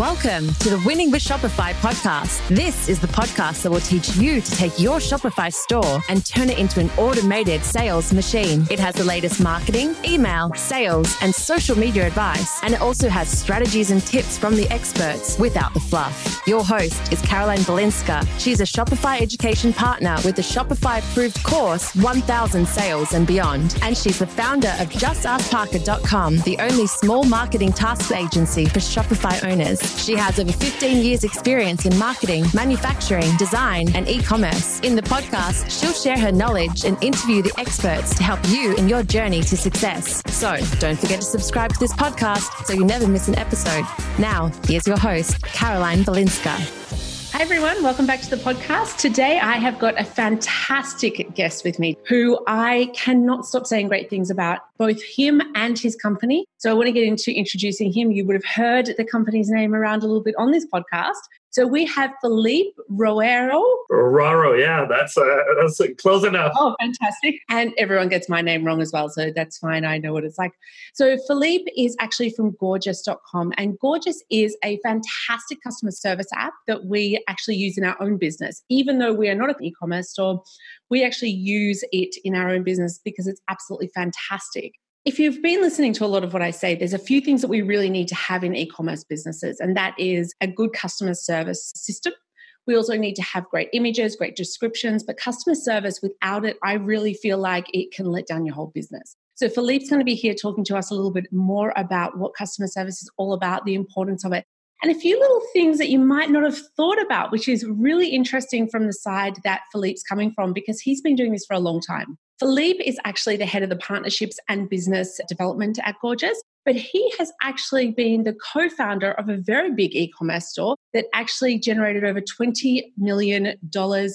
Welcome to the Winning with Shopify podcast. This is the podcast that will teach you to take your Shopify store and turn it into an automated sales machine. It has the latest marketing, email, sales, and social media advice, and it also has strategies and tips from the experts without the fluff. Your host is Caroline Balinska. She's a Shopify education partner with the Shopify approved course 1000 Sales and Beyond, and she's the founder of JustAskParker.com, the only small marketing task agency for Shopify owners. She has over 15 years' experience in marketing, manufacturing, design, and e commerce. In the podcast, she'll share her knowledge and interview the experts to help you in your journey to success. So don't forget to subscribe to this podcast so you never miss an episode. Now, here's your host, Caroline Balinska. Everyone. Welcome back to the podcast. Today, I have got a fantastic guest with me who I cannot stop saying great things about, both him and his company. So, I want to get into introducing him. You would have heard the company's name around a little bit on this podcast. So we have Philippe Roero. Roero, yeah, that's uh, that's close enough. Oh, fantastic! And everyone gets my name wrong as well, so that's fine. I know what it's like. So Philippe is actually from Gorgias.com, and Gorgias is a fantastic customer service app that we actually use in our own business. Even though we are not an e-commerce store, we actually use it in our own business because it's absolutely fantastic. If you've been listening to a lot of what I say, there's a few things that we really need to have in e commerce businesses, and that is a good customer service system. We also need to have great images, great descriptions, but customer service without it, I really feel like it can let down your whole business. So, Philippe's going to be here talking to us a little bit more about what customer service is all about, the importance of it, and a few little things that you might not have thought about, which is really interesting from the side that Philippe's coming from because he's been doing this for a long time. Philippe is actually the head of the partnerships and business development at Gorgias, but he has actually been the co founder of a very big e commerce store that actually generated over $20 million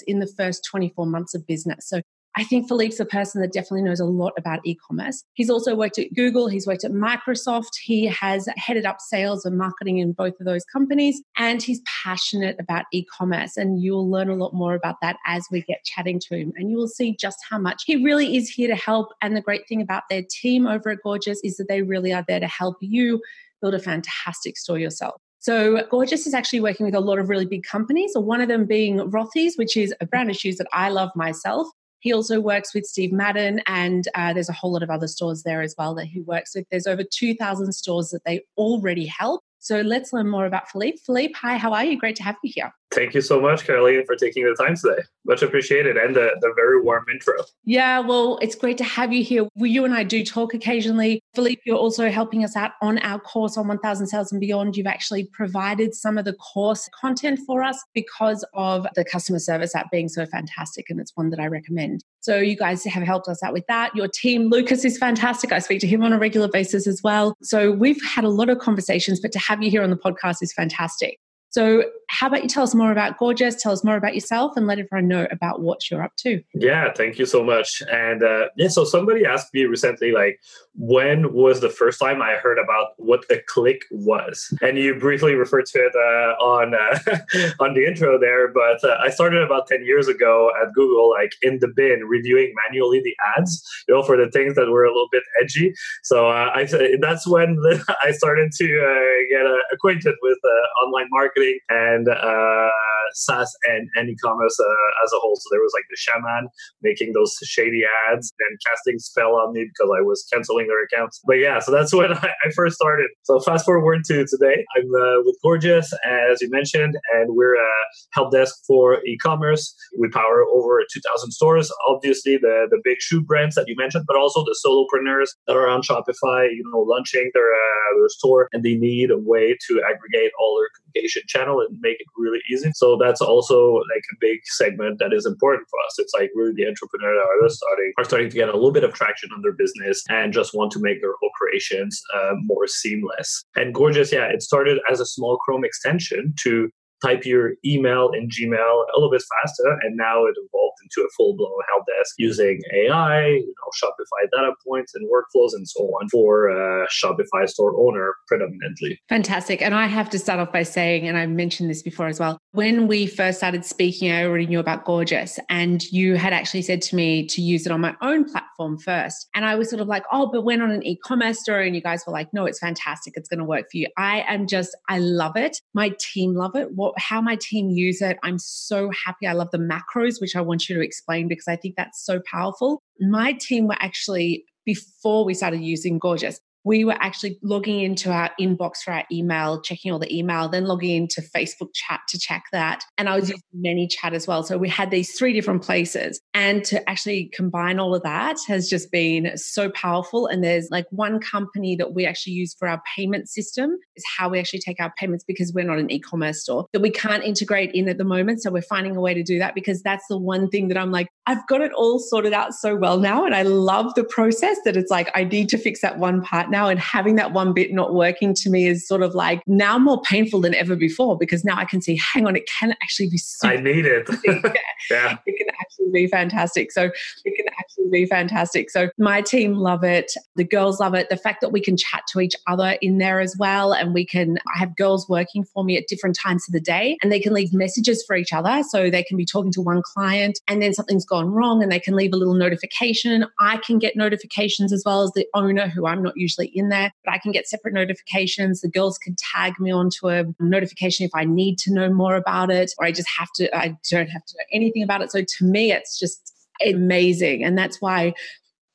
in the first 24 months of business. So I think Philippe's a person that definitely knows a lot about e commerce. He's also worked at Google, he's worked at Microsoft, he has headed up sales and marketing in both of those companies, and he's passionate about e commerce. And you'll learn a lot more about that as we get chatting to him. And you will see just how much he really is here to help. And the great thing about their team over at Gorgias is that they really are there to help you build a fantastic store yourself. So Gorgias is actually working with a lot of really big companies, so one of them being Rothy's, which is a brand of shoes that I love myself. He also works with Steve Madden, and uh, there's a whole lot of other stores there as well that he works with. There's over 2,000 stores that they already help. So let's learn more about Philippe. Philippe, hi, how are you? Great to have you here. Thank you so much, Caroline, for taking the time today. Much appreciated and the, the very warm intro. Yeah, well, it's great to have you here. Well, you and I do talk occasionally. Philippe, you're also helping us out on our course on 1000 Sales and Beyond. You've actually provided some of the course content for us because of the customer service app being so fantastic. And it's one that I recommend. So you guys have helped us out with that. Your team, Lucas, is fantastic. I speak to him on a regular basis as well. So we've had a lot of conversations, but to have you here on the podcast is fantastic. So, how about you tell us more about Gorgias? Tell us more about yourself and let everyone know about what you're up to. Yeah, thank you so much. And uh, yeah, so somebody asked me recently, like, when was the first time I heard about what a click was? And you briefly referred to it uh, on uh, on the intro there, but uh, I started about ten years ago at Google, like in the bin, reviewing manually the ads, you know, for the things that were a little bit edgy. So uh, I that's when I started to uh, get acquainted with online marketing marketing and uh, SaaS and, and e-commerce uh, as a whole. So there was like the shaman making those shady ads and casting spell on me because I was canceling their accounts. But yeah, so that's when I, I first started. So fast forward to today, I'm uh, with Gorgias, as you mentioned, and we're a help desk for e-commerce. We power over 2,000 stores. Obviously, the the big shoe brands that you mentioned, but also the solopreneurs that are on Shopify, you know, launching their uh, their store, and they need a way to aggregate all their communication channel and make it really easy. So that's also like a big segment that is important for us. It's like really the entrepreneur are starting are starting to get a little bit of traction on their business and just want to make their operations uh, more seamless. And Gorgias, yeah, it started as a small Chrome extension to type your email in Gmail a little bit faster. And now it evolved into a full blown help desk using AI, you know, Shopify data points and workflows and so on for a Shopify store owner predominantly. Fantastic. And I have to start off by saying, and I've mentioned this before as well, when we first started speaking, I already knew about Gorgias. and you had actually said to me to use it on my own platform first. And I was sort of like, oh, but we're not an e commerce store. And you guys were like, no, it's fantastic. It's going to work for you. I am just, I love it. My team love it. What, how my team use it, I'm so happy. I love the macros, which I want you to explain because I think that's so powerful. My team were actually before we started using Gorgias, we were actually logging into our inbox for our email, checking all the email, then logging into Facebook chat to check that. And I was using ManyChat as well. So we had these three different places. And to actually combine all of that has just been so powerful. And there's like one company that we actually use for our payment system is how we actually take our payments because we're not an e-commerce store that we can't integrate in at the moment. So we're finding a way to do that because that's the one thing that I'm like, I've got it all sorted out so well now. And I love the process that it's like, I need to fix that one part now. And having that one bit not working to me is sort of like now more painful than ever before because now I can see, hang on, it can actually be super. I need it. yeah. It can actually be fantastic. So it can be fantastic. So my team love it. The girls love it. The fact that we can chat to each other in there as well. And we can, I have girls working for me at different times of the day and they can leave messages for each other. So they can be talking to one client and then something's gone wrong and they can leave a little notification. I can get notifications as well as the owner who I'm not usually in there, but I can get separate notifications. The girls can tag me onto a notification if I need to know more about it, or I just have to, I don't have to know anything about it. So to me, it's just amazing. And that's why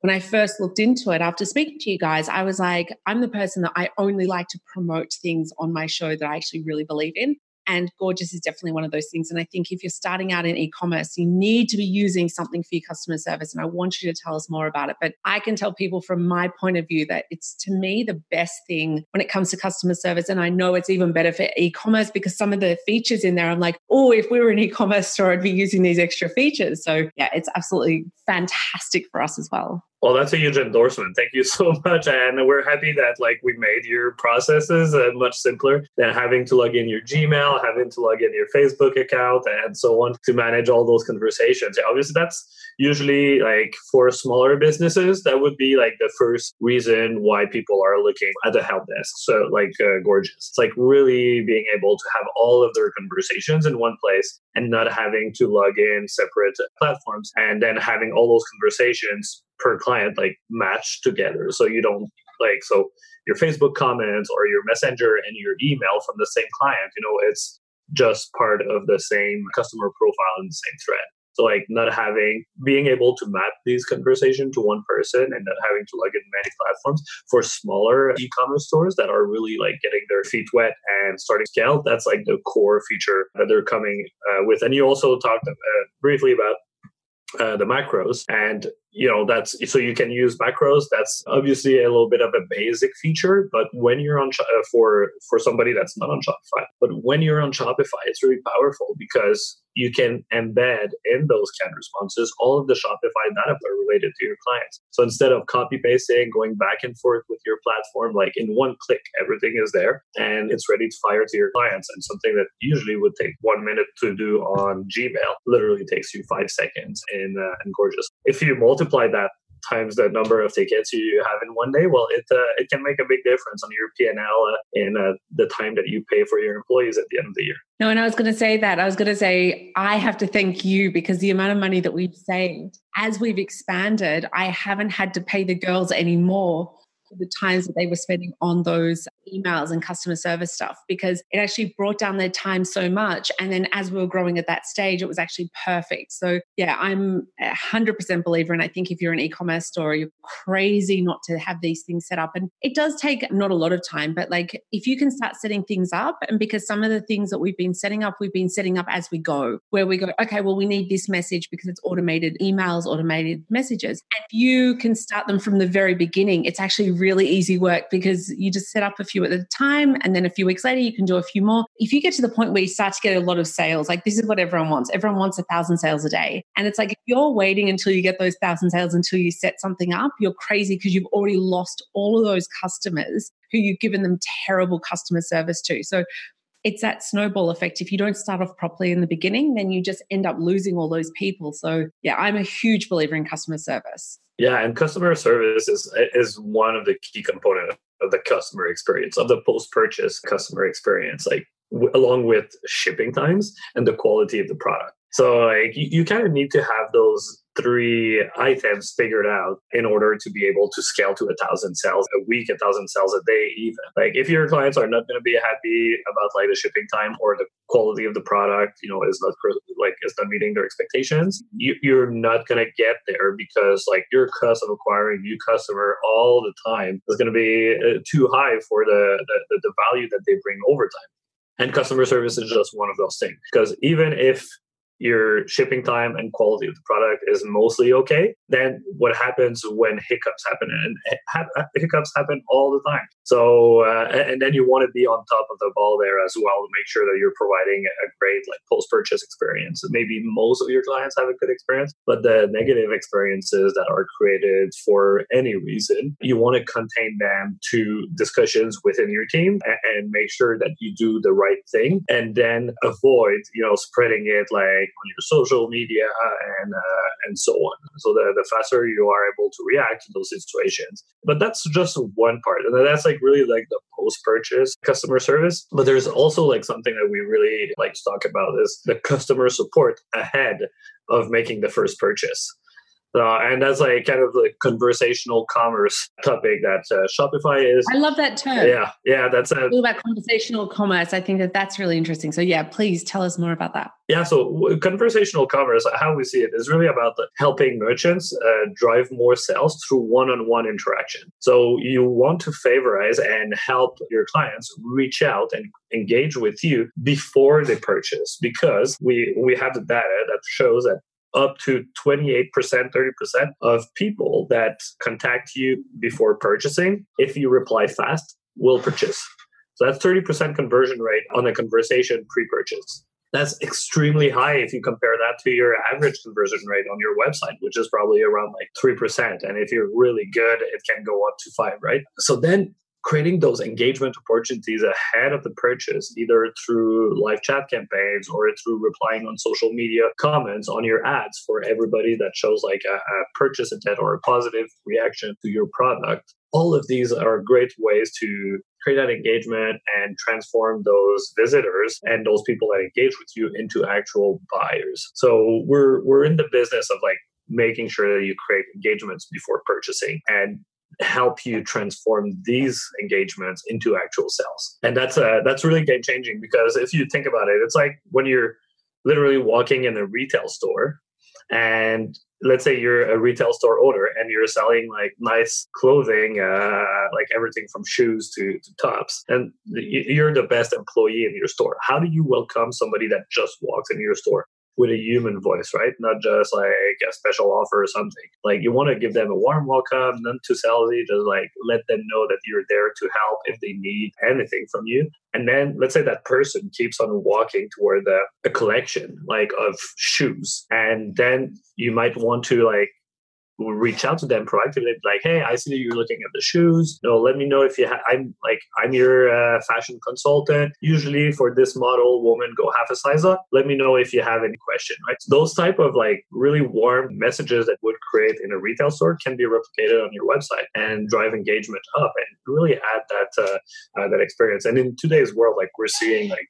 when I first looked into it after speaking to you guys, I was like, I'm the person that I only like to promote things on my show that I actually really believe in. And Gorgias is definitely one of those things. And I think if you're starting out in e commerce, you need to be using something for your customer service. And I want you to tell us more about it. But I can tell people from my point of view that it's to me the best thing when it comes to customer service. And I know it's even better for e commerce because some of the features in there, I'm like, oh, if we were an e commerce store, I'd be using these extra features. So yeah, it's absolutely fantastic for us as well. Well, that's a huge endorsement. Thank you so much. And we're happy that like we made your processes uh, much simpler than having to log in your Gmail, having to log in your Facebook account and so on to manage all those conversations. Obviously, that's usually like for smaller businesses, that would be like the first reason why people are looking at the help desk. So like uh, Gorgias. It's like really being able to have all of their conversations in one place and not having to log in separate platforms and then having all those conversations per client like match together so you don't like so your facebook comments or your messenger and your email from the same client you know it's just part of the same customer profile and the same thread so like not having being able to map these conversation to one person and not having to log in many platforms for smaller e-commerce stores that are really like getting their feet wet and starting to scale. That's like the core feature that they're coming uh, with. And you also talked uh, briefly about uh, the macros and you know that's so you can use macros. That's obviously a little bit of a basic feature but when you're on uh, for for somebody that's not on shopify but when you're on shopify it's really powerful because you can embed in those canned responses all of the shopify data related to your clients. So instead of copy pasting going back and forth with your platform like in one click everything is there and it's ready to fire to your clients. And something that usually would take one minute to do on gmail literally takes you five seconds in, uh, in gorgias if you multiply that times the number of tickets you have in one day, well, it uh, it can make a big difference on your P and L uh, uh, the time that you pay for your employees at the end of the year. No, and I was going to say that I was going to say I have to thank you because the amount of money that we've saved as we've expanded, I haven't had to pay the girls anymore for the times that they were spending on those emails and customer service stuff because it actually brought down their time so much. And then as we were growing at that stage, it was actually perfect. So, yeah, I'm a 100% believer. And I think if you're an e commerce store, you're crazy not to have these things set up. And it does take not a lot of time, but like if you can start setting things up, and because some of the things that we've been setting up, we've been setting up as we go, where we go, okay, well, we need this message because it's automated emails, automated messages. And you can start them from the very beginning. It's actually really easy work because you just set up a few at a time and then a few weeks later you can do a few more. If you get to the point where you start to get a lot of sales, like this is what everyone wants. Everyone wants a thousand sales a day. And it's like if you're waiting until you get those thousand sales until you set something up, you're crazy because you've already lost all of those customers who you've given them terrible customer service to. So it's that snowball effect. If you don't start off properly in the beginning, then you just end up losing all those people. So, yeah, I'm a huge believer in customer service. Yeah, and customer service is is one of the key components of the customer experience of the post purchase customer experience, like w- along with shipping times and the quality of the product. So, like, you, you kind of need to have those three items figured out in order to be able to scale to a thousand sales a week, a thousand sales a day, even. Like if your clients are not going to be happy about like the shipping time or the quality of the product, you know, is not like is not meeting their expectations, you, you're not going to get there because like your cost of acquiring new customer all the time is going to be uh, too high for the, the the value that they bring over time. And customer service is just one of those things because even if your shipping time and quality of the product is mostly okay, then what happens when hiccups happen? And hiccups happen all the time. So, uh, and then you want to be on top of the ball there as well to make sure that you're providing a great like post-purchase experience. Maybe most of your clients have a good experience, but the negative experiences that are created for any reason, you want to contain them to discussions within your team and, and make sure that you do the right thing and then avoid, you know, spreading it like on your social media and uh, and so on. So the, the faster you are able to react to those situations. But that's just one part, and that's like really like the post purchase customer service. But there's also like something that we really like to talk about is the customer support ahead of making the first purchase. Uh, and that's like kind of the conversational commerce topic that uh, Shopify is. I love that term. Yeah, yeah, that's a, all about conversational commerce. I think that that's really interesting. So yeah, please tell us more about that. Yeah, so conversational commerce, how we see it, is really about helping merchants uh, drive more sales through one-on-one interaction. So you want to favorize and help your clients reach out and engage with you before they purchase because we we have the data that shows that up to 28%, 30% of people that contact you before purchasing, if you reply fast, will purchase. So that's 30% conversion rate on a conversation pre purchase. That's extremely high if you compare that to your average conversion rate on your website, which is probably around like 3%. And if you're really good, it can go up to five, right? So then creating those engagement opportunities ahead of the purchase, either through live chat campaigns or through replying on social media comments on your ads for everybody that shows like a, a purchase intent or a positive reaction to your product. All of these are great ways to create that engagement and transform those visitors and those people that engage with you into actual buyers. So we're we're in the business of like making sure that you create engagements before purchasing and help you transform these engagements into actual sales. And that's uh, that's really game changing because if you think about it, it's like when you're literally walking in a retail store and let's say you're a retail store owner and you're selling like nice clothing uh, like everything from shoes to, to tops and you're the best employee in your store how do you welcome somebody that just walks into your store with a human voice, right? Not just like a special offer or something. Like you want to give them a warm welcome, not too salesy, just like let them know that you're there to help if they need anything from you. And then let's say that person keeps on walking toward the, a collection like of shoes. And then you might want to like reach out to them proactively, like, "Hey, I see that you're looking at the shoes. You know, let me know if you. Ha- I'm like, I'm your uh, fashion consultant. Usually for this model, woman go half a size up. Let me know if you have any question. Right? So those type of like really warm messages that would create in a retail store can be replicated on your website and drive engagement up and really add that uh, uh, that experience. And in today's world, like we're seeing like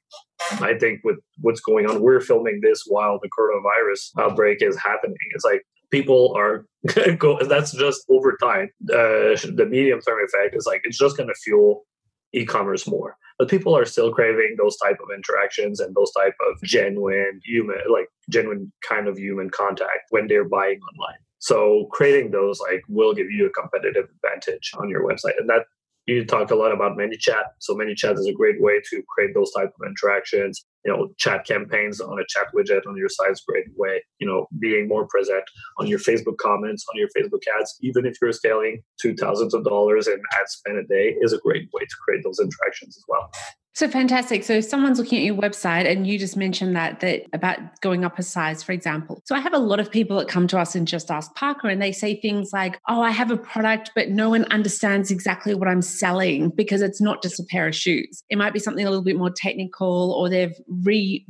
I think with what's going on, we're filming this while the coronavirus outbreak is happening. It's like people are go that's just over time uh, the medium term effect is like it's just going to fuel e-commerce more but people are still craving those type of interactions and those type of genuine human like genuine kind of human contact when they're buying online so creating those like will give you a competitive advantage on your website and that you talk a lot about ManyChat. So ManyChat is a great way to create those type of interactions. You know, chat campaigns on a chat widget on your site's great way. You know, being more present on your Facebook comments, on your Facebook ads, even if you're scaling to thousands of dollars in ad spend a day, is a great way to create those interactions as well. So fantastic. So if someone's looking at your website and you just mentioned that that about going up a size, for example. So I have a lot of people that come to us and just ask Parker and they say things like, Oh, I have a product, but no one understands exactly what I'm selling because it's not just a pair of shoes. It might be something a little bit more technical or they've re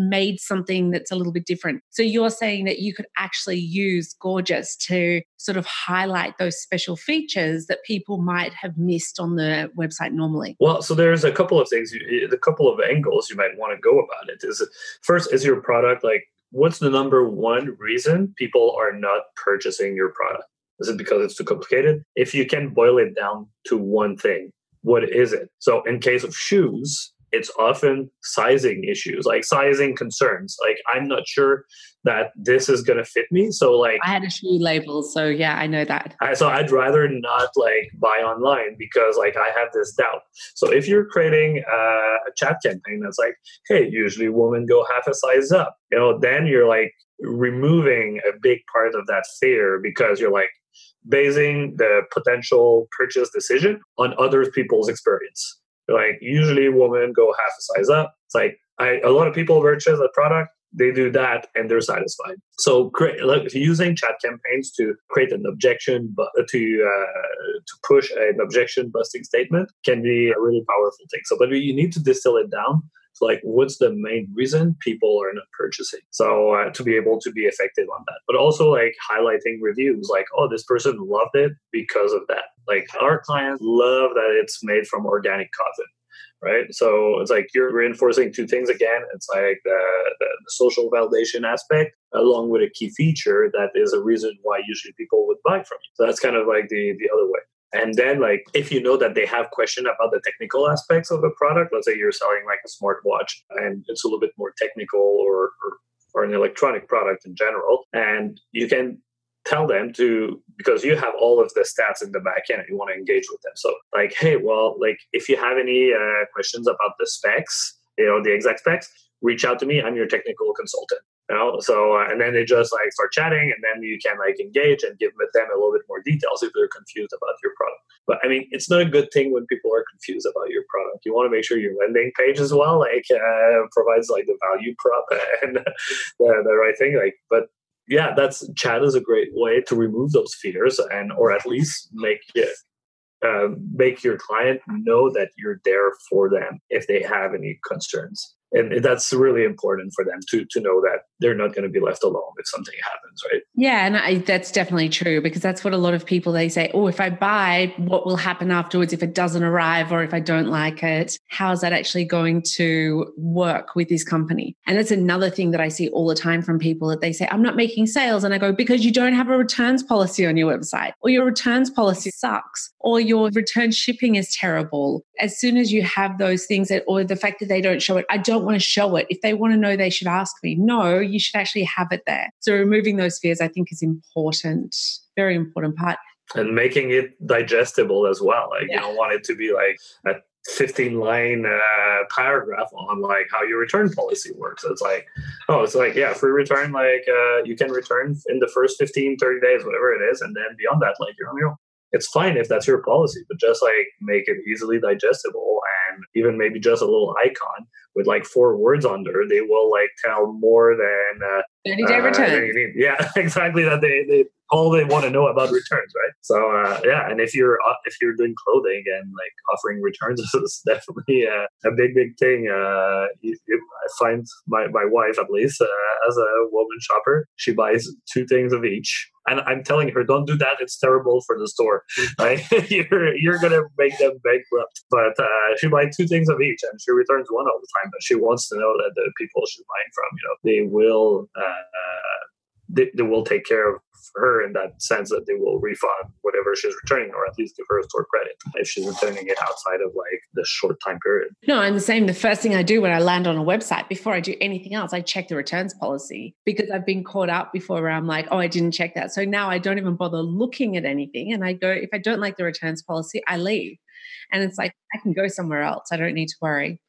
remade something that's a little bit different. So you're saying that you could actually use Gorgias to sort of highlight those special features that people might have missed on the website normally? Well, so there's a couple of things, a couple of angles you might want to go about it. Is first, is your product like what's the number one reason people are not purchasing your product? Is it because it's too complicated? If you can boil it down to one thing, what is it? So, in case of shoes, it's often sizing issues, like sizing concerns. Like, I'm not sure that this is going to fit me. So, like, I had a shoe label. So, yeah, I know that. I, so, I'd rather not like buy online because, like, I have this doubt. So, if you're creating a, a chat campaign that's like, hey, usually women go half a size up, you know, then you're like removing a big part of that fear because you're like, basing the potential purchase decision on other people's experience like usually women go half a size up. It's like I, a lot of people purchase a product, they do that and they're satisfied. So create, like, using chat campaigns to create an objection, but to uh, to push an objection busting statement can be a really powerful thing. So, but you need to distill it down like what's the main reason people are not purchasing? So uh, to be able to be effective on that. But also like highlighting reviews like oh this person loved it because of that. Like our clients love that it's made from organic cotton right? So it's like you're reinforcing two things again. It's like the, the, the social validation aspect along with a key feature that is a reason why usually people would buy from you. So that's kind of like the the other way and then, like, if you know that they have question about the technical aspects of a product, let's say you're selling like a smartwatch and it's a little bit more technical or, or, or an electronic product in general, and you can tell them to because you have all of the stats in the back end and you want to engage with them. So like hey well like if you have any uh, questions about the specs you know the exact specs reach out to me. I'm your technical consultant you know? So uh, and then they just like start chatting and then you can like engage and give them a little bit more details if they're confused about your product. But i mean it's not a good thing when people are confused about your product. You want to make sure your landing page as well like uh, provides like the value prop and the, the right thing like but yeah that's chat is a great way to remove those fears and or at least make it uh, make your client know that you're there for them if they have any concerns and that's really important for them to to know that they're not going to be left alone if something happens right? Yeah and I, that's definitely true because that's what a lot of people they say oh if i buy what will happen afterwards if it doesn't arrive or if i don't like it? How's that actually going to work with this company? And it's another thing that i see all the time from people that they say i'm not making sales and i go because you don't have a returns policy on your website or your returns policy sucks or your return shipping is terrible. As soon as you have those things that, or the fact that they don't show it i don't don't want to show it. If they want to know, they should ask me. No, you should actually have it there. So removing those fears, I think, is important, very important part. And making it digestible as well. Like yeah. you don't want it to be like a 15 line uh, paragraph on like how your return policy works. It's like, oh, it's like, yeah, free return, like uh, you can return in the first 15, 30 days, whatever it is. And then beyond that, like you're on your own. It's fine if that's your policy, but just like make it easily digestible and even maybe just a little icon with like four words under, they will like tell more than uh, 30 day uh, return. Yeah, exactly. That they, they all they want to know about returns, right? So uh, yeah, and if you're uh, if you're doing clothing and like offering returns is definitely a, a, big big thing. Uh, you, you, I find my my wife at least uh, as a woman shopper, she buys two things of each. And I'm telling her, don't do that. It's terrible for the store. Right? you're you're gonna make them bankrupt. But uh, she buys two things of each, and she returns one all the But she wants to know that the people she's buying from, you know, they will uh, they, they will take care of her in that sense that they will refund whatever she's returning or at least give her a store credit if she's returning it outside of like the short time period. No, I'm the same. The first thing I do when I land on a website before I do anything else, I check the returns policy because I've been caught up before where I'm like, oh, I didn't check that. So now I don't even bother looking at anything. And I go, if I don't like the returns policy, I leave. And it's like, I can go somewhere else. I don't need to worry.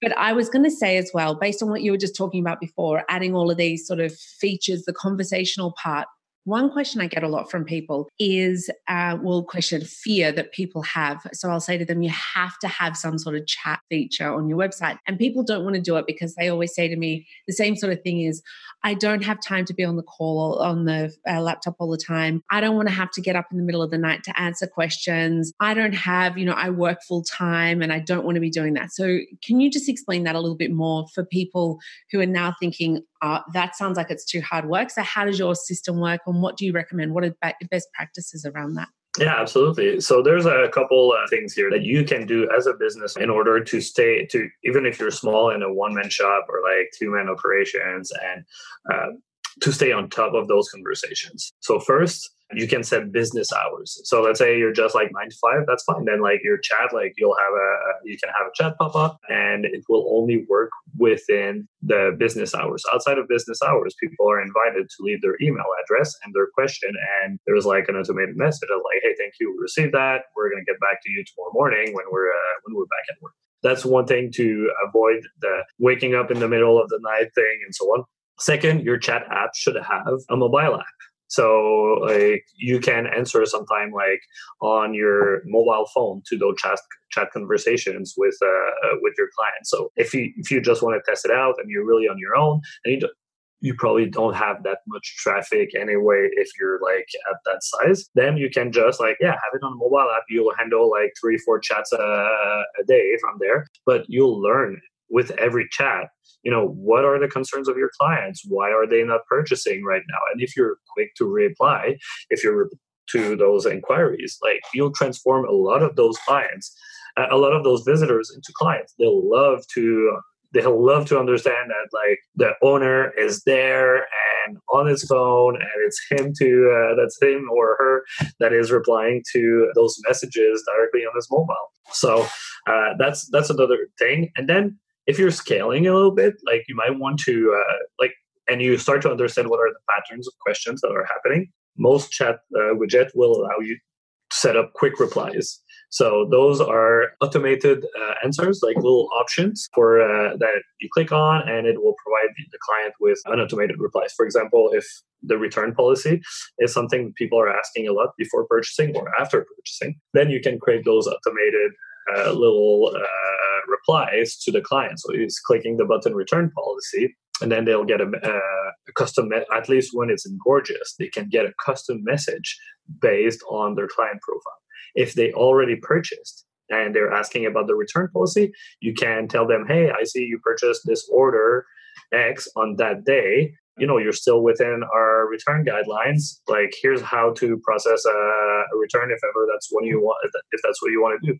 But I was going to say as well, based on what you were just talking about before, adding all of these sort of features, the conversational part One question I get a lot from people is, uh, well, question fear that people have. So I'll say to them, you have to have some sort of chat feature on your website. And people don't want to do it because they always say to me, the same sort of thing is, I don't have time to be on the call on the uh, laptop all the time. I don't want to have to get up in the middle of the night to answer questions. I don't have, you know, I work full time and I don't want to be doing that. So can you just explain that a little bit more for people who are now thinking, uh, that sounds like it's too hard work. So, how does your system work, and what do you recommend? What are the best practices around that? Yeah, absolutely. So there's a couple things here that you can do as a business in order to stay to even if you're small in a one man shop or like two man operations and uh, to stay on top of those conversations. So first, you can set business hours. So let's say you're just like nine to five, that's fine. Then like your chat, like you'll have a you can have a chat pop up and it will only work within the business hours. Outside of business hours, people are invited to leave their email address and their question. And there's like an automated message of like, hey, thank you, we received that. We're gonna get back to you tomorrow morning when we're uh, when we're back at work. That's one thing to avoid the waking up in the middle of the night thing and so on. Second, your chat app should have a mobile app. So like you can answer sometime like on your mobile phone to those chat chat conversations with uh, uh, with your client. So if you if you just want to test it out and you're really on your own and you don't, you probably don't have that much traffic anyway if you're like at that size then you can just like yeah have it on a mobile app you'll handle like three four chats a, a day from there but you'll learn with every chat you know what are the concerns of your clients? Why are they not purchasing right now? And if you're quick to reply if you're to those inquiries like you'll transform a lot of those clients a lot of those visitors into clients. They'll love to they'll love to understand that like the owner is there and on his phone and it's him to uh, that's him or her that is replying to those messages directly on his mobile. So uh, that's that's another thing. And then if you're scaling a little bit, like you might want to uh, like, and you start to understand what are the patterns of questions that are happening. Most chat uh, widget will allow you to set up quick replies. So those are automated uh, answers, like little options for uh, that you click on, and it will provide the client with an automated replies. For example, if the return policy is something people are asking a lot before purchasing or after purchasing, then you can create those automated uh, little uh, replies to the client. So he's clicking the button return policy, and then they'll get a, uh, a custom, at least when it's in Gorgias, they can get a custom message based on their client profile. If they already purchased and they're asking about the return policy, you can tell them, hey, I see you purchased this order X on that day you know you're still within our return guidelines like here's how to process a, return if ever that's what you want if that's what you want to do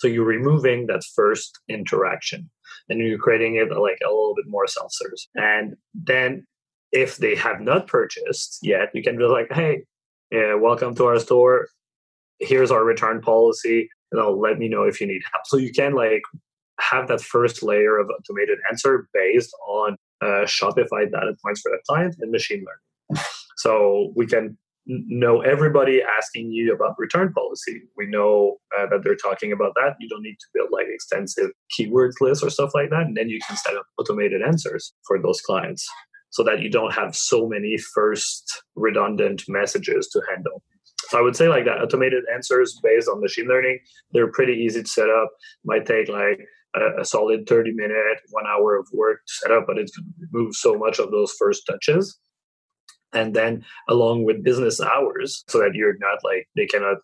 so you're removing that first interaction and you're creating it like a little bit more self-service. And then if they have not purchased yet, you can be like, hey, yeah, welcome to our store. Here's our return policy. You know, let me know if you need help. So you can like have that first layer of automated answer based on uh, Shopify data points for the client and machine learning. So we can know everybody asking you about return policy. We know uh, that they're talking about that. You don't need to build like extensive keywords lists or stuff like that. And then you can set up automated answers for those clients so that you don't have so many first redundant messages to handle. So I would say like that automated answers based on machine learning, they're pretty easy to set up. Might take like a, a solid 30 minute, one hour of work to set up, but it's going to remove so much of those first touches and then along with business hours so that you're not like they cannot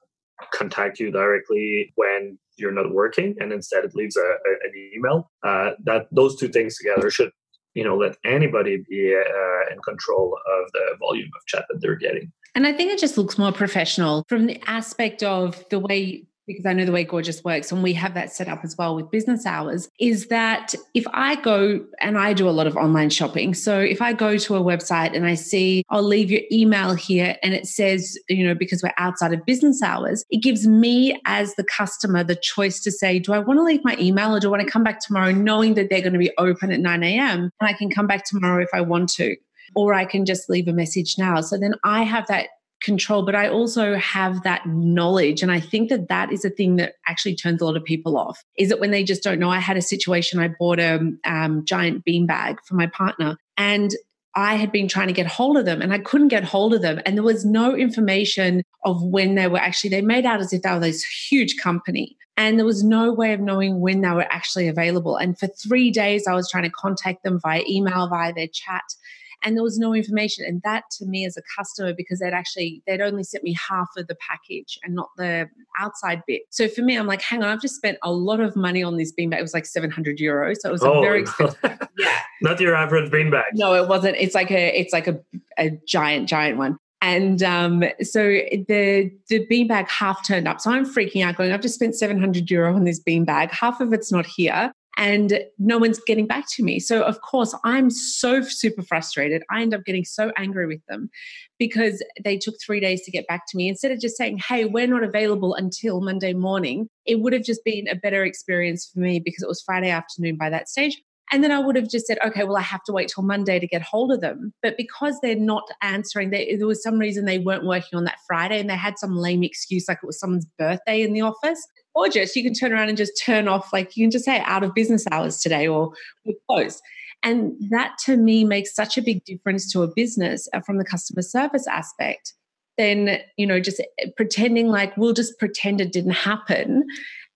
contact you directly when you're not working and instead it leaves a, a, an email uh, that those two things together should you know let anybody be uh, in control of the volume of chat that they're getting. And i think it just looks more professional from the aspect of the way because I know the way Gorgias works, and we have that set up as well with business hours, is that if I go and I do a lot of online shopping. So if I go to a website and I see, I'll leave your email here and it says, you know, because we're outside of business hours, it gives me as the customer the choice to say, do I want to leave my email or do I want to come back tomorrow knowing that they're going to be open at 9 a.m. and I can come back tomorrow if I want to? Or I can just leave a message now. So then I have that control, but I also have that knowledge. And I think that that is a thing that actually turns a lot of people off. Is it when they just don't know? I had a situation, I bought a um, giant beanbag for my partner and I had been trying to get hold of them and I couldn't get hold of them. And there was no information of when they were actually, they made out as if they were this huge company. And there was no way of knowing when they were actually available. And for three days, I was trying to contact them via email, via their chat and there was no information. And that to me as a customer because they'd actually they'd only sent me half of the package and not the outside bit. So for me i'm like hang on i've just spent a lot of money on this beanbag. It was like 700 euros. So it was oh, a very expensive yeah. Not your average beanbag. No it wasn't. It's like a it's like a, a giant giant one. And um, so the the beanbag half turned up. So I'm freaking out, going, I've just spent 700 euro on this beanbag. Half of it's not here and no one's getting back to me. So, of course, I'm so super frustrated. I end up getting so angry with them because they took three days to get back to me. Instead of just saying, hey, we're not available until Monday morning, it would have just been a better experience for me because it was Friday afternoon by that stage. And then I would have just said, okay, well, I have to wait till Monday to get hold of them. But because they're not answering, they, there was some reason they weren't working on that Friday and they had some lame excuse like it was someone's birthday in the office Gorgias. You can turn around and just turn off, like you can just say out of business hours today or we're closed. And that to me makes such a big difference to a business uh, from the customer service aspect than, you know, just eh, pretending like we'll just pretend it didn't happen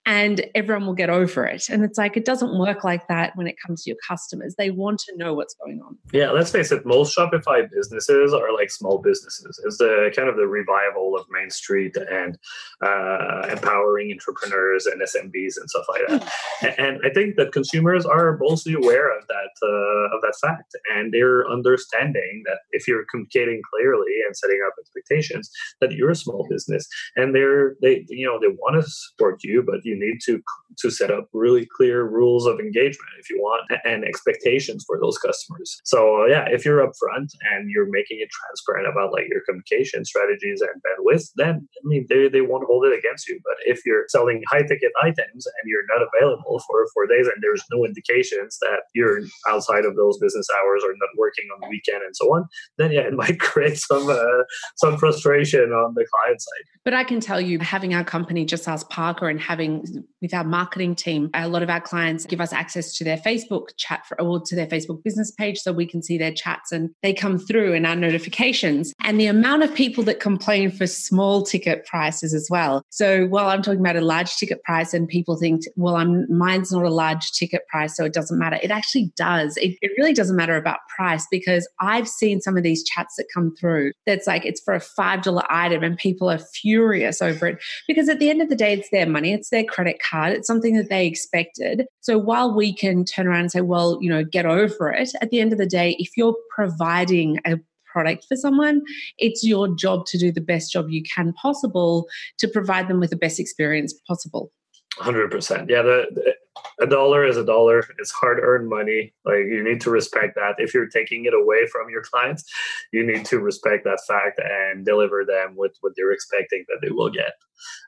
and everyone will get over it. And it's like, it doesn't work like that when it comes to your customers. They want to know what's going on. Yeah, let's face it, most Shopify businesses are like small businesses. It's the kind of the revival of Main Street and uh, empowering entrepreneurs and SMBs and stuff like that. Hmm. and I think that consumers are mostly aware of that, uh, of that fact. And they're understanding that if you're communicating clearly and setting up expectations, that you're a small business and they're, they, you know, they want to support you, but you need to to set up really clear rules of engagement if you want and expectations for those customers. So yeah, if you're upfront and you're making it transparent about like your communication strategies and bandwidth, then I mean they, they won't hold it against you. But if you're selling high ticket items and you're not available for four days and there's no indications that you're outside of those business hours or not working on the weekend and so on, then yeah, it might create some uh, some frustration on the client side. But I can tell you, having our company Just Ask Parker and having with our marketing team, a lot of our clients give us access to their Facebook chat for, or to their Facebook business page so we can see their chats and they come through in our notifications. And the amount of people that complain for small ticket prices as well. So while I'm talking about a large ticket price and people think, well, I'm mine's not a large ticket price, so it doesn't matter. It actually does. It, it really doesn't matter about price because I've seen some of these chats that come through that's like it's for a $5 item and people are furious over it because at the end of the day, it's their money, it's their credit card. It's something that they expected. So while we can turn around and say, well, you know, get over it, at the end of the day, if you're providing a product for someone, it's your job to do the best job you can possible to provide them with the best experience possible. 100%. Yeah, the, the a dollar is a dollar. It's hard earned money. Like you need to respect that. If you're taking it away from your clients, you need to respect that fact and deliver them with what they're expecting that they will get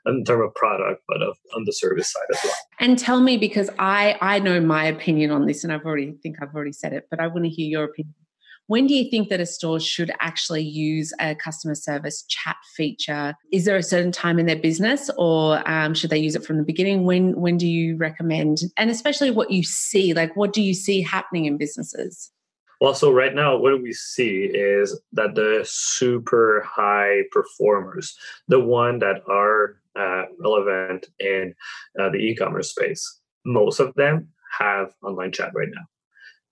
in terms of product, but of, on the service side as well. And tell me because I I know my opinion on this, and I've already think I've already said it, but I want to hear your opinion. When do you think that a store should actually use a customer service chat feature? Is there a certain time in their business, or um, should they use it from the beginning? When when do you recommend? And especially what you see, like what do you see happening in businesses? Well, so right now, what we see is that the super high performers, the one that are uh, relevant in uh, the e-commerce space, most of them have online chat right now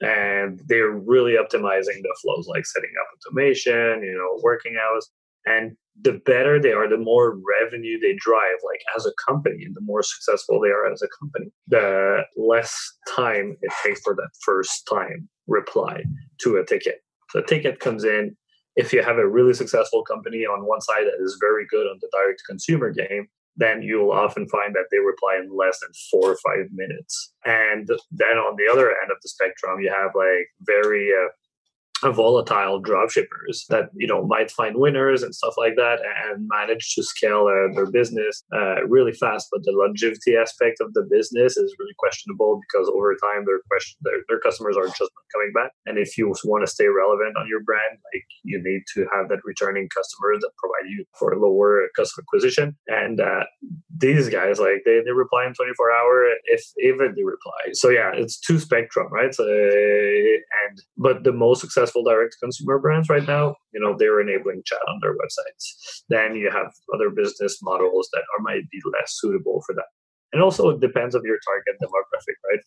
and they're really optimizing the flows like setting up automation you know working hours. And the better they are the more revenue they drive like as a company and the more successful they are as a company the less time it takes for that first time reply to a ticket. So a ticket comes in if you have a really successful company on one side that is very good on the direct consumer game then you will often find that they reply in less than four or five minutes. And then on the other end of the spectrum, you have like very uh, volatile dropshippers that you know might find winners and stuff like that and manage to scale uh, their business uh, really fast. But the longevity aspect of the business is really questionable because over time their question their, their customers are just not coming back. And if you want to stay relevant on your brand like you need to have that returning customers that provide you for lower cost of acquisition. And uh, these guys like they, they reply in 24 hour if even they reply. So yeah it's two spectrum right? So, and but the most successful successful direct consumer brands right now, you know, they're enabling chat on their websites. Then you have other business models that are might be less suitable for that. And also it depends on your target demographic, right?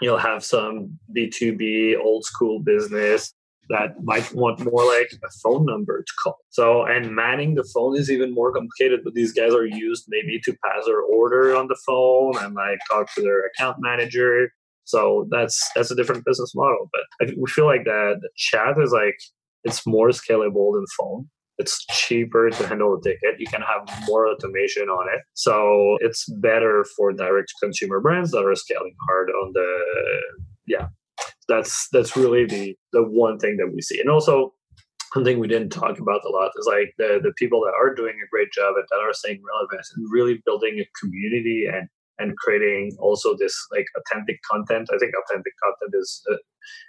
You'll have some B2B old school business that might want more like a phone number to call. So, and manning the phone is even more complicated, but these guys are used maybe to pass their order on the phone and like talk to their account manager. So that's that's a different business model. But I, we feel like that chat is like it's more scalable than phone. It's cheaper to handle a ticket. You can have more automation on it. So it's better for direct consumer brands that are scaling hard on the yeah that's that's really the the one thing that we see and also one thing we didn't talk about a lot is like the the people that are doing a great job at that are staying relevant and really building a community and and creating also this like authentic content. I think authentic content is, uh,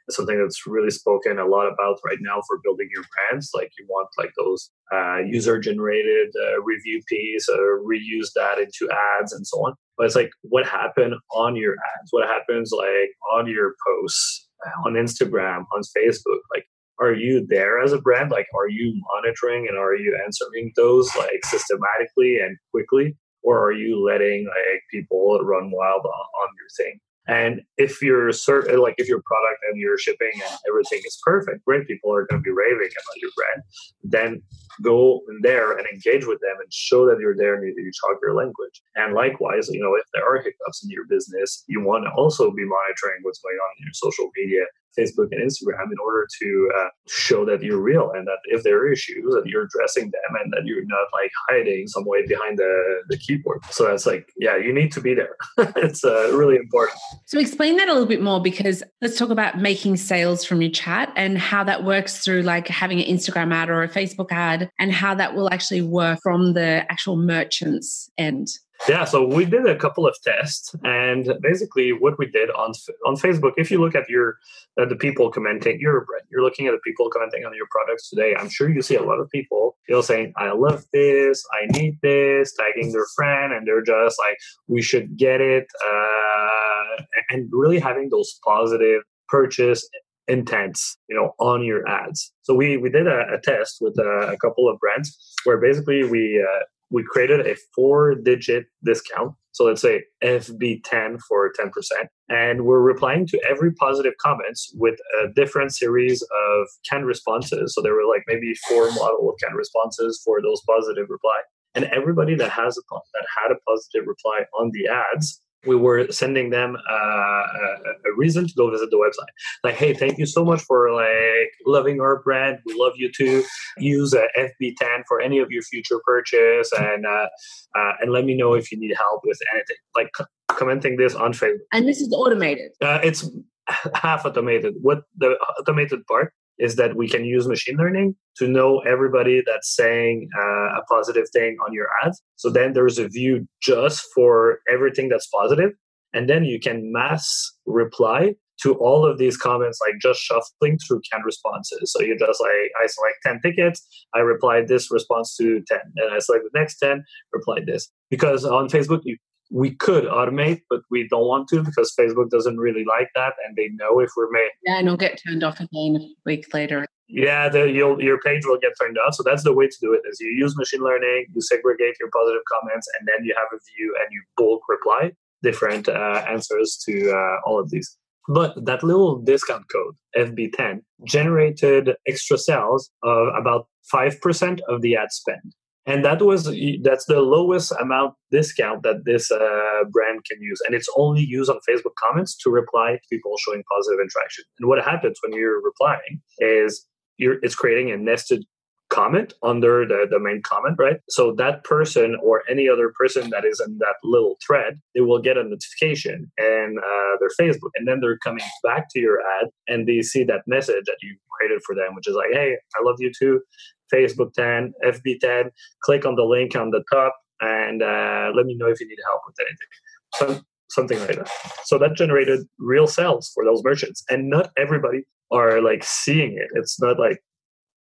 is something that's really spoken a lot about right now for building your brands. Like you want like those uh, user generated uh, review piece or reuse that into ads and so on. But it's like what happened on your ads? What happens like on your posts? on Instagram, on Facebook? Like, are you there as a brand? Like, are you monitoring and are you answering those like systematically and quickly? Or are you letting like people run wild on, on your thing? And if you're certain, like if your product and your shipping and everything is perfect, great, people are going to be raving about your brand. Then go in there and engage with them and show that you're there and you, you talk your language. And likewise, you know, if there are hiccups in your business, you want to also be monitoring what's going on in your social media Facebook and Instagram in order to uh, show that you're real and that if there are issues that you're addressing them and that you're not like hiding some way behind the, the keyboard. So that's like, yeah, you need to be there. it's uh, really important. So explain that a little bit more because let's talk about making sales from your chat and how that works through like having an Instagram ad or a Facebook ad and how that will actually work from the actual merchant's end. Yeah, so we did a couple of tests, and basically what we did on on Facebook, if you look at your uh, the people commenting, you're you're looking at the people commenting on your products today. I'm sure you see a lot of people, you know, saying, "I love this, I need this," tagging their friend, and they're just like, "We should get it," uh, and really having those positive purchase intents, you know, on your ads. So we we did a, a test with a, a, couple of brands where basically we uh, we created a four digit discount. So let's say FB10 for 10%. And we're replying to every positive comments with a different series of canned responses. So there were like maybe four model of canned responses for those positive reply. And everybody that has a that had a positive reply on the ads we were sending them uh, a, a, reason to go visit the website. Like, hey, thank you so much for like loving our brand. We love you too. Use a FB10 for any of your future purchase, and uh, uh, and let me know if you need help with anything. Like commenting this on Facebook. And this is automated. Uh, it's half automated. What the automated part is that we can use machine learning to know everybody that's saying uh, a positive thing on your ad. So then there's a view just for everything that's positive, and then you can mass reply to all of these comments, like just shuffling through canned responses. So you just like I select ten tickets, I replied this response to ten, and I select the next ten, replied this. Because on Facebook, you we could automate, but we don't want to because Facebook doesn't really like that, and they know if we're made. Yeah, and it'll get turned off again a week later. Yeah, the, your page will get turned off. So that's the way to do it: is you use machine learning, you segregate your positive comments, and then you have a view and you bulk reply different uh, answers to uh, all of these. But that little discount code FB10 generated extra sales of about five percent of the ad spend and that was that's the lowest amount discount that this uh, brand can use. And it's only used on facebook comments to reply to people showing positive interaction. And what happens when you're replying is you're it's creating a nested comment under the, the main comment right? So that person or any other person that is in that little thread they will get a notification and uh, their facebook. And then they're coming back to your ad and they see that message that you created for them which is like hey i love you too Facebook 10, FB 10. Click on the link on the top and uh, let me know if you need help with anything. something like that. So that generated real sales for those merchants. And not everybody are like seeing it. It's not like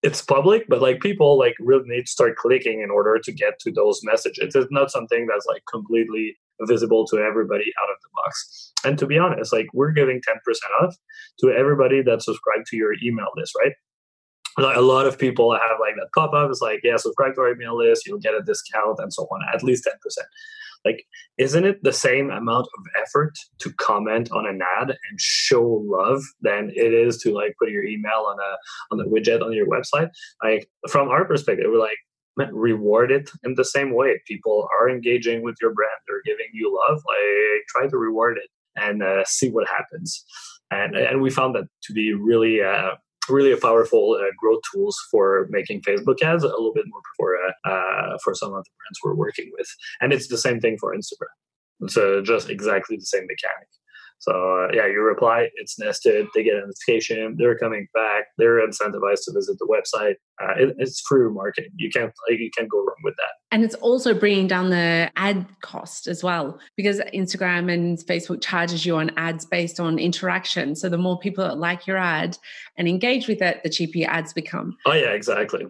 it's public, but like people like really need to start clicking in order to get to those messages. It's not something that's like completely visible to everybody out of the box. And to be honest, like we're giving 10% off to everybody that subscribed to your email list, right? Like a lot of people have like that pop up. It's like, yeah, subscribe to our email list, you'll get a discount and so on, at least 10%. Like, isn't it the same amount of effort to comment on an ad and show love than it is to like put your email on a on the widget on your website? Like from our perspective, we're like, reward it in the same way. People are engaging with your brand, they're giving you love. Like, try to reward it and uh, see what happens. And and we found that to be really uh, really a powerful uh, growth tools for making Facebook ads a little bit more for uh, uh, for some of the brands we're working with, and it's the same thing for Instagram. It's just exactly the same mechanic. So uh, yeah, you reply, it's nested. They get a notification. They're coming back. They're incentivized to visit the website. Uh, it, it's true marketing. You can't like, you can't go wrong with that. And it's also bringing down the ad cost as well because Instagram and Facebook charges you on ads based on interaction. So the more people that like your ad and engage with it, the cheaper your ads become. Oh yeah, exactly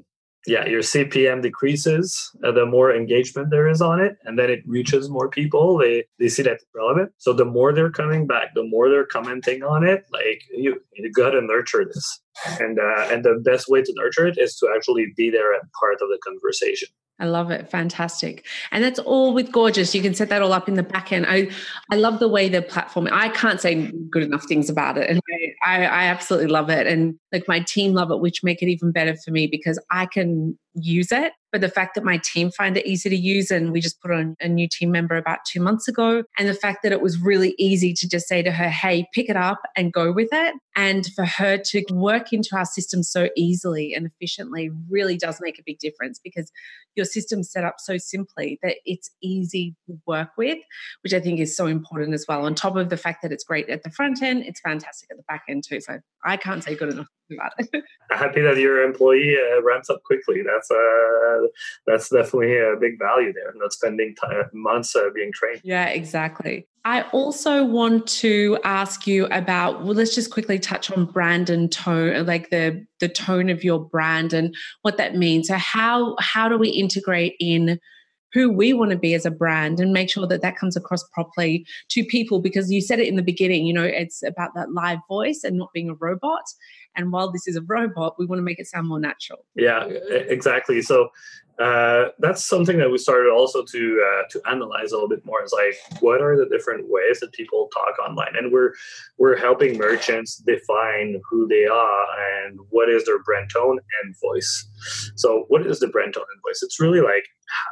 yeah, your CPM decreases uh, the more engagement there is on it, and then it reaches more people. They they see that relevant. So the more they're coming back, the more they're commenting on it. Like you, you got to nurture this, and uh, and the best way to nurture it is to actually be there and part of the conversation. I love it. Fantastic. And that's all with Gorgias. You can set that all up in the back end. I, I love the way the platform, I can't say good enough things about it. And I, I absolutely love it. And like my team love it, which make it even better for me because I can use it. But the fact that my team find it easy to use and we just put on a new team member about two months ago and the fact that it was really easy to just say to her hey pick it up and go with it. And for her to work into our system so easily and efficiently really does make a big difference because your system's set up so simply that it's easy to work with which i think is so important as well. On top of the fact that it's great at the front end it's fantastic at the back end too so i can't say good enough about it happy that your employee uh, ramps up quickly that's uh that's definitely a big value there. Not spending time, months uh, being trained. Yeah, exactly. I also want to ask you about. Well, let's just quickly touch on brand and tone, like the the tone of your brand and what that means. So how how do we integrate in who we want to be as a brand and make sure that that comes across properly to people because you said it in the beginning you know it's about that live voice and not being a robot and while this is a robot, we want to make it sound more natural. Yeah, exactly. So uh, that's something that we started also to uh, to analyze a little bit more. Is like, what are the different ways that people talk online, and we're we're helping merchants define who they are and what is their brand tone and voice. So, what is the brand tone and voice? It's really like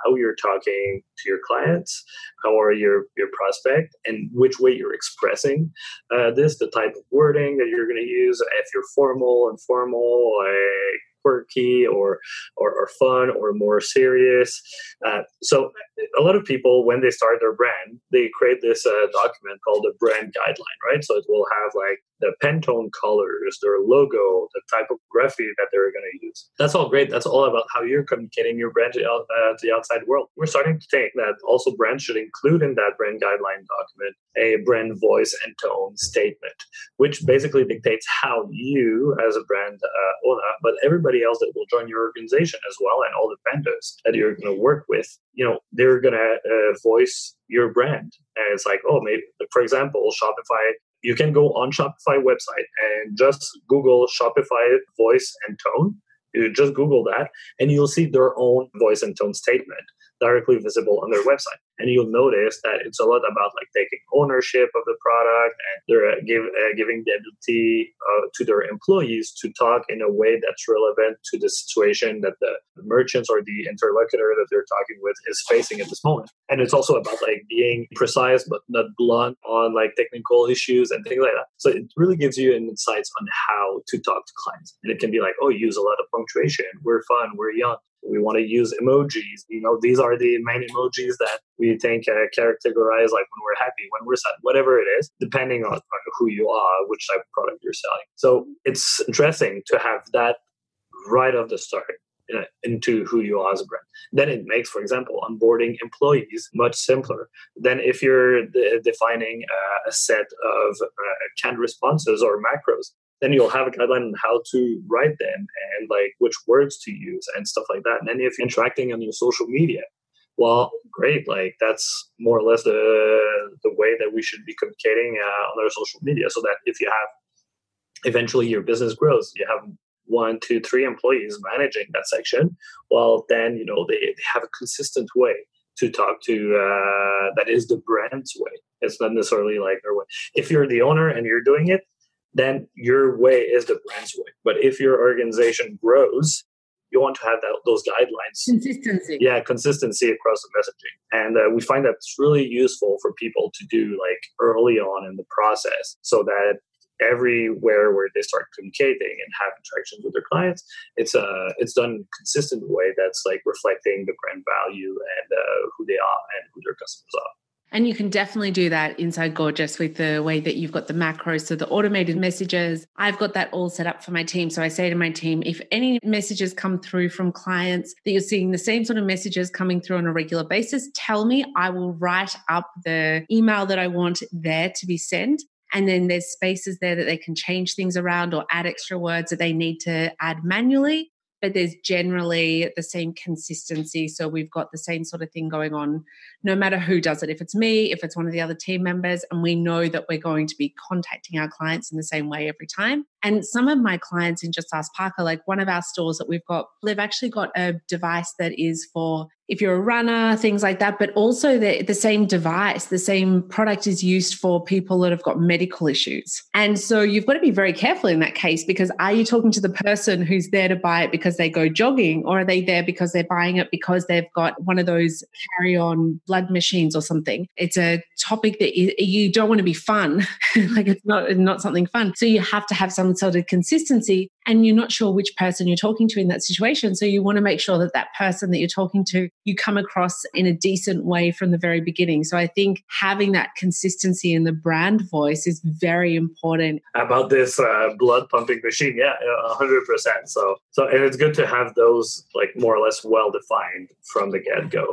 how you're talking to your clients, how are your your prospect, and which way you're expressing uh, this, the type of wording that you're going to use, if you're formal, informal, like quirky or, or, or fun or more serious. Uh, so a lot of people, when they start their brand, they create this uh, document called the brand guideline, right? So it will have like the Pantone colors, their logo, the graphic that they're going to use. That's all great. That's all about how you're communicating your brand to, uh, to the outside world. We're starting to think that also brands should include in that brand guideline document a brand voice and tone statement, which basically dictates how you, as a brand uh, owner, but everybody else that will join your organization as well, and all the vendors that you're going to work with, you know, they're going to uh, voice your brand. And it's like, oh, maybe, for example, Shopify you can go on Shopify website and just Google Shopify voice and tone. You just Google that, and you'll see their own voice and tone statement directly visible on their website and you'll notice that it's a lot about like taking ownership of the product and they're uh, give, uh, giving the ability uh, to their employees to talk in a way that's relevant to the situation that the merchants or the interlocutor that they're talking with is facing at this moment. And it's also about like being precise but not blunt on like technical issues and things like that. So it really gives you insights on how to talk to clients. And it can be like oh use a lot of punctuation. We're fun. We're young we want to use emojis. You know these are the main emojis that we think uh, categorize like when we're happy when we're sad whatever it is depending on, on who you are which type of product you're selling. So it's interesting to have that right off the start uh, into who you are as a brand. Then it makes, for example, onboarding employees much simpler than if you're de- defining uh, a set of uh, canned responses or macros then you'll have a guideline on how to write them and like which words to use and stuff like that. And then if you're interacting on your social media, well, great. Like that's more or less the the way that we should be communicating uh, on our social media, so that if you have eventually your business grows, you have one, two, three employees managing that section. Well, then you know they, they have a consistent way to talk to uh, that is the brand's way. It's not necessarily like their way. If you're the owner and you're doing it, then your way is the brand's way. But if your organization grows, you want to have that, those guidelines. Consistency. Yeah, consistency across the messaging. And uh, we find that it's really useful for people to do like early on in the process so that everywhere where they start communicating and have interactions with their clients, it's uh it's done in a consistent way that's like reflecting the brand value and uh, who they are and who their customers are. And you can definitely do that inside Gorgias with the way that you've got the macros, so the automated messages. I've got that all set up for my team. So I say to my team, if any messages come through from clients that you're seeing the same sort of messages coming through on a regular basis, tell me. I will write up the email that I want there to be sent. And then there's spaces there that they can change things around or add extra words that they need to add manually. But there's generally the same consistency. So we've got the same sort of thing going on, no matter who does it. If it's me, if it's one of the other team members, and we know that we're going to be contacting our clients in the same way every time. And some of my clients in Just Ask Parker, like one of our stores that we've got, they've actually got a device that is for if you're a runner, things like that. But also, the, the same device, the same product is used for people that have got medical issues. And so you've got to be very careful in that case because are you talking to the person who's there to buy it because they go jogging, or are they there because they're buying it because they've got one of those carry on blood machines or something? It's a topic that you, you don't want to be fun. like it's not, not something fun. So you have to have some sort of consistency and you're not sure which person you're talking to in that situation. So you want to make sure that that person that you're talking to, you come across in a decent way from the very beginning. So I think having that consistency in the brand voice is very important. About this uh, blood pumping machine, yeah, hundred percent. So, so and it's good to have those like more or less well defined from the get go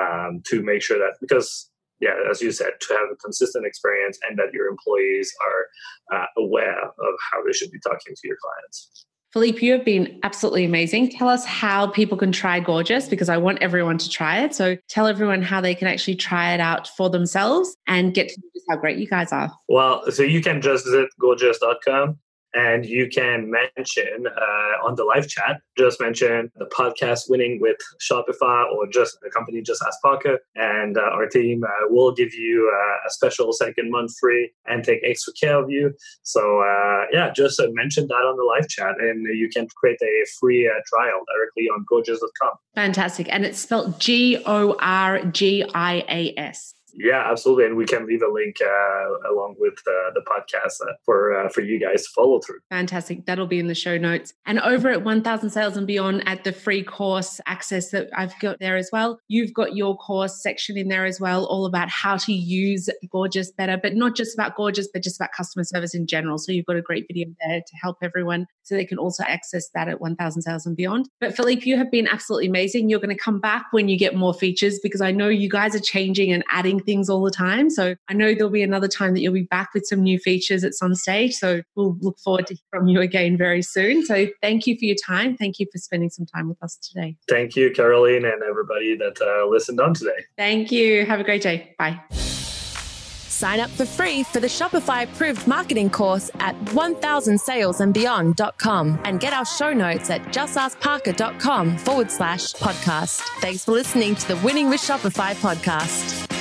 um, to make sure that because yeah, as you said, to have a consistent experience and that your employees are uh, aware of how they should be talking to your clients. Philippe, you have been absolutely amazing. Tell us how people can try Gorgias because I want everyone to try it. So tell everyone how they can actually try it out for themselves and get to know just how great you guys are. Well, so you can just visit gorgias.com and you can mention uh, on the live chat, just mention the podcast winning with Shopify or just the company Just Ask Parker, and uh, our team uh, will give you uh, a special second month free and take extra care of you. So uh, yeah, just uh, mention that on the live chat, and you can create a free trial directly on gorgias.com. Fantastic, and it's spelled G O R G I A S. Yeah, absolutely, and we can leave a link uh, along with uh, the podcast uh, for uh, for you guys to follow through. Fantastic, that'll be in the show notes. And over at One Thousand Sales and Beyond, at the free course access that I've got there as well, you've got your course section in there as well, all about how to use Gorgias better, but not just about Gorgias, but just about customer service in general. So you've got a great video there to help everyone, so they can also access that at One Thousand Sales and Beyond. But Philippe, you have been absolutely amazing. You're going to come back when you get more features because I know you guys are changing and adding things all the time. So I know there'll be another time that you'll be back with some new features at some stage. So we'll look forward to from you again very soon. So thank you for your time. Thank you for spending some time with us today. Thank you, Caroline, and everybody that uh, listened on today. Thank you. Have a great day. Bye. Sign up for free for the Shopify approved marketing course at 1000salesandbeyond.com and get our show notes at justaskparker.com forward slash podcast. Thanks for listening to the Winning with Shopify podcast.